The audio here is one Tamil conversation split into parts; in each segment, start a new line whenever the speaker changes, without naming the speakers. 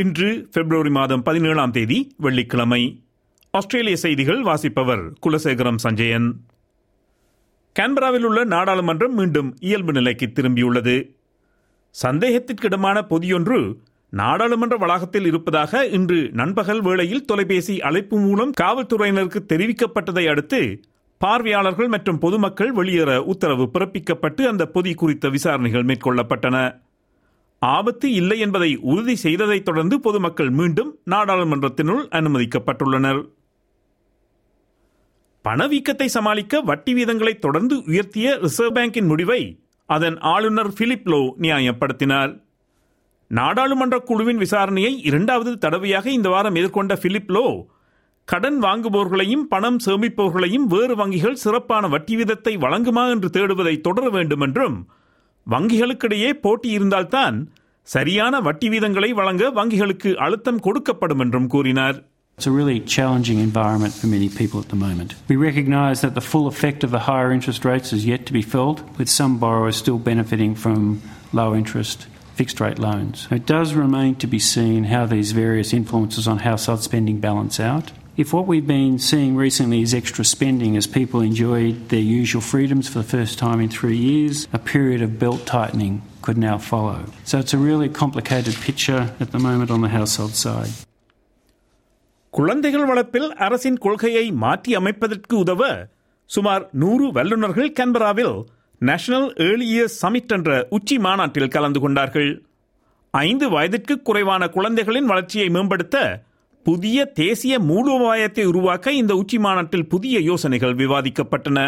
இன்று பிப்ரவரி மாதம் பதினேழாம் தேதி வெள்ளிக்கிழமை. ஆஸ்திரேலிய செய்திகள் வாசிப்பவர் குலசேகரம் சஞ்சயன். கான்பராவில் உள்ள நாடாளுமன்றம் மீண்டும் இயல்பு நிலைக்கு திரும்பியுள்ளது. சந்தேகத்திற்கிடமான பொதியொன்று நாடாளுமன்ற வளாகத்தில் இருப்பதாக இன்று நண்பகல் வேளையில் தொலைபேசி அழைப்பு மூலம் காவல்துறையினருக்கு தெரிவிக்கப்பட்டதை அடுத்து பார்வையாளர்கள் மற்றும் பொதுமக்கள் வெளியேற உத்தரவு பிறப்பிக்கப்பட்டு அந்த பொதி குறித்த விசாரணைகள் மேற்கொள்ளப்பட்டன. ஆபத்து இல்லை என்பதை உறுதி செய்ததைத் தொடர்ந்து பொதுமக்கள் மீண்டும் நாடாளுமன்றத்தினுள் அனுமதிக்கப்பட்டுள்ளனர். பணவீக்கத்தை சமாளிக்க வட்டி வீதங்களை தொடர்ந்து உயர்த்திய ரிசர்வ் பேங்கின் முடிவை அதன் ஆளுநர் பிலிப் லோ நியாயப்படுத்தினார். நாடாளுமன்ற குழுவின் விசாரணையை இரண்டாவது தடவையாக இந்த வாரம் எதிர்கொண்ட பிலிப் லோ கடன் வாங்குபவர்களையும் பணம் சேமிப்பவர்களையும் வேறு வங்கிகள் சிறப்பான வட்டி வீதத்தை வழங்குமா என்று தேடுவதை தொடர வேண்டும் என்றும் வங்கிகளுக்கிடையே போட்டி இருந்தால்தான் சரியான வட்டி வீதங்களை வழங்க வங்கிகளுக்கு அழுத்தம் கொடுக்கப்படும் என்றும் கூறினார்
It's a really challenging environment for many people at the moment. We recognise that the full effect of the higher interest rates is yet to be felt, with some borrowers still benefiting from low interest fixed rate loans. It does remain to be seen how these various influences on household spending balance out. If what we've been seeing recently is extra spending as people enjoyed their usual freedoms for the first time in three years, a period of belt tightening could now follow. So it's a really complicated picture at the moment on the household side.
குழந்தைகள் வளர்ப்பில் அரசின் கொள்கையை மாற்றி அமைப்பதற்கு உதவ சுமார் நூறு வல்லுநர்கள் கன்பராவில் நேஷனல் ஏர்லி இயர்ஸ் சமிட் என்ற உச்சி மாநாட்டில் கலந்து கொண்டார்கள் ஐந்து வயதிற்கு குறைவான குழந்தைகளின் வளர்ச்சியை மேம்படுத்த புதிய தேசிய மூலோபாயத்தை உருவாக்க இந்த உச்சி மாநாட்டில் புதிய யோசனைகள் விவாதிக்கப்பட்டன.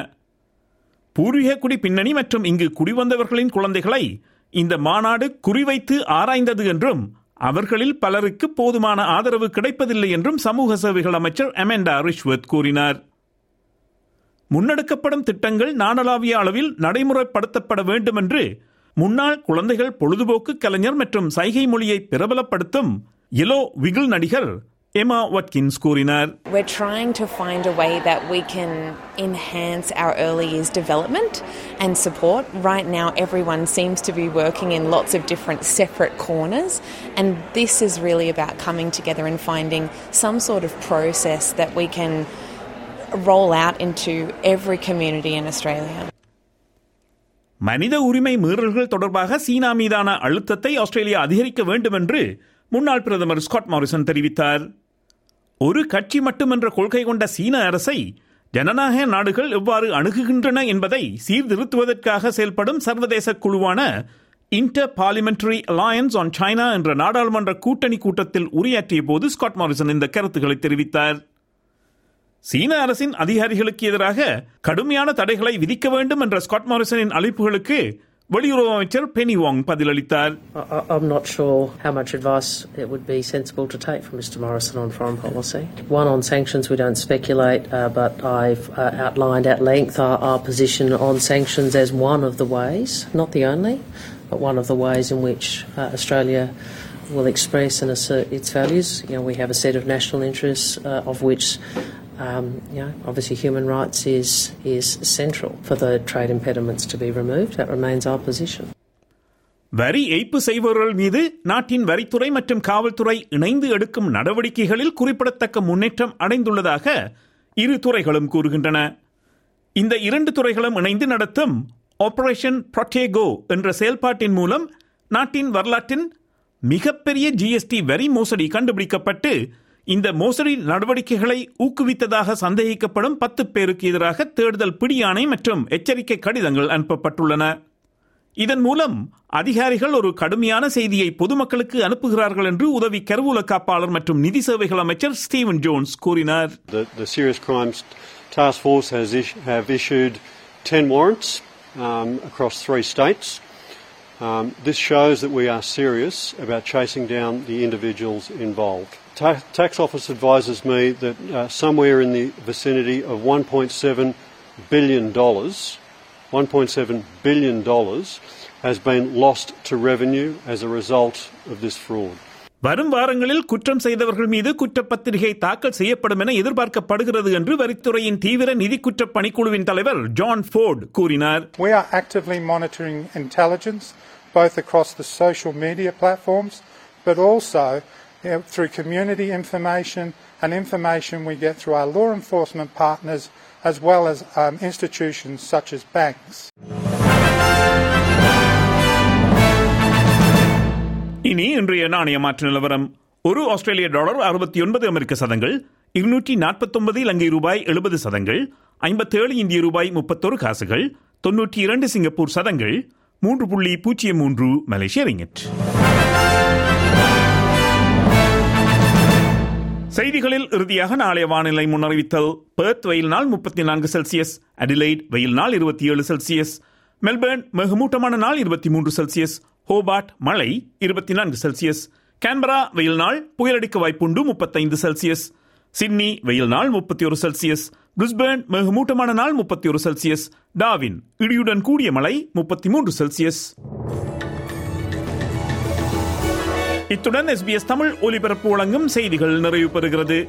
பூர்வீக குடி பின்னணி மற்றும் இங்கு குடிவந்தவர்களின் குழந்தைகளை இந்த மாநாடு குறிவைத்து ஆராய்ந்தது என்றும் அவர்களில் பலருக்கு போதுமான ஆதரவு கிடைப்பதில்லை என்றும் சமூக சேவைகள் அமைச்சர் அமெண்டா ரிஷ்வத் கூறினார். முன்னெடுக்கப்படும் திட்டங்கள் நாடளாவிய அளவில் நடைமுறைப்படுத்தப்பட வேண்டும் என்று முன்னாள் குழந்தைகள் பொழுதுபோக்கு கலைஞர் மற்றும் சைகை மொழியை பிரபலப்படுத்தும் எலோ விகில் நடிகர் எமா வட்கின்ஸ் கூறினார்
We're trying to find a way that we can enhance our early years development and support. Right now, everyone seems to be working in lots of different separate corners, and this is really about coming together and finding some sort of process that we can roll out into every community in Australia.
மனித உரிமை மீறல்கள் தொடர்பாக சீனா மீதான அழுத்தத்தை ஆஸ்திரேலியா அதிகரிக்க வேண்டும் என்று முன்னாள் பிரதமர் ஸ்காட் மாரிசன் தெரிவித்தார். ஒரு கட்சி மட்டுமென்ற கொள்கை கொண்ட சீன அரசை ஜனநாயக நாடுகள் எவ்வாறு அணுகுகின்றன என்பதை சீர்திருத்துவதற்காக செயல்படும் சர்வதேச குழுவான inter parliamentary alliance on China என்ற நாடாளுமன்ற கூட்டணி கூட்டத்தில் உரையாற்றிய போது ஸ்காட் மாரிசன் இந்த கருத்துக்களை தெரிவித்தார். சீன அரசின் அதிகாரிகளுக்கு எதிராக கடுமையான தடைகளை விதிக்க வேண்டும் என்ற ஸ்காட் மாரிசனின் அழைப்புகளுக்கு வெளியுறவு அமைச்சர் பெனி வாங் பதிலளித்தார்
I- I'm not sure how much advice it would be sensible to take from Mr Morrison on foreign policy. One, on sanctions, we don't speculate, uh, but I've uh, outlined at length our, our position on sanctions as one of the ways, not the only, but one of the ways in which uh, Australia will express and assert its values. You know, we have a set of national interests, uh, of which um, you know, obviously human rights is, is central for the trade impediments to be removed. That remains our position.
வரி ஏய்ப்பு செய்பவர்கள் மீது நாட்டின் வரித்துறை மற்றும் காவல்துறை இணைந்து எடுக்கும் நடவடிக்கைகளில் குறிப்பிடத்தக்க முன்னேற்றம் அடைந்துள்ளதாக இரு துறைகளும் கூறுகின்றன இந்த இரண்டு துறைகளும் இணைந்து நடத்தும் ஆபரேஷன் ப்ரொட்டேகோ என்ற செயல்பாட்டின் மூலம் நாட்டின் வரலாற்றின் மிகப்பெரிய ஜிஎஸ்டி வரி மோசடி கண்டுபிடிக்கப்பட்டு இந்த மோசடி நடவடிக்கைகளை ஊக்குவித்ததாக சந்தேகிக்கப்படும் பத்து பேருக்கு எதிராக தேடுதல் பிடியாணை மற்றும் எச்சரிக்கை கடிதங்கள் அனுப்பப்பட்டுள்ளன இதன் மூலம் அதிகாரிகள் ஒரு கடுமையான செய்தியை பொதுமக்களுக்கு அனுப்புகிறார்கள் என்று உதவி கருவூல காப்பாளர் மற்றும் நிதி சேவைகள் அமைச்சர் ஸ்டீவன் ஜோன்ஸ் கூறினார்
The, the Serious Crimes Task Force has is, have issued 10 warrants um, across three states. Um, this shows that we are serious about chasing down the individuals involved. Ta- tax office advises me that uh, somewhere in the vicinity of 1.7 billion dollars, 1.7 billion dollars, has been lost to revenue as a result of this fraud.
வரும் வாரங்களில் குற்றம் செய்தவர்கள் மீது குற்றப்பத்திரிகை தாக்கல் செய்யப்படும் என எதிர்பார்க்கப்படுகிறது என்று வரித்துறையின் தீவிர நிதி குற்ற பணிக்குழுவின் தலைவர் ஜான் ஃபோர்ட் கூறினார்
We are actively monitoring intelligence both across the social media platforms but also through community information and information we get through our law enforcement partners as well as um, institutions such as banks.
இனி இன்றைய நாணய மாற்று நிலவரம். ஒரு ஆஸ்திரேலிய டாலர் அறுபத்தி ஒன்பது அமெரிக்க சதங்கள் இருநூற்றி நாற்பத்தொன்பது இலங்கை ரூபாய் எழுபது சதங்கள் ஐம்பத்தேழு இந்திய ரூபாய் முப்பத்தொரு காசுகள் தொன்னூற்றி இரண்டு சிங்கப்பூர் சதங்கள் மூன்று புள்ளி பூஜ்ஜியம் மூன்று மலேசிய ரிங்கெட். செய்திகளில் இறுதியாக நாளைய வானிலை முன்னறிவித்தல். பெர்த் வெயில் நாள் முப்பத்தி நான்கு செல்சியஸ் அடிலைட் வெயில் நாள் இருபத்தி ஏழு செல்சியஸ் மெல்பர்ன் மிகமூட்டமான நாள் இருபத்தி மூன்று செல்சியஸ் ஹோபார்ட் மழை இருபத்தி நான்கு செல்சியஸ். கேன்பரா வெயில் நாள் புயலடிக்க வாய்ப்புண்டு முப்பத்தைந்து செல்சியஸ். சிட்னி வெயில் நாள் முப்பத்தி ஒரு செல்சியஸ். பிரிஸ்பேர்ன் மிகமூட்டமான நாள் முப்பத்தி ஒரு செல்சியஸ். டாவின் இடியுடன் கூடிய மழை முப்பத்தி மூன்று செல்சியஸ். இத்துடன் எஸ்பிஎஸ் தமிழ் ஒலிபரப்பு வழங்கும் செய்திகள் நிறைவு பெறுகிறது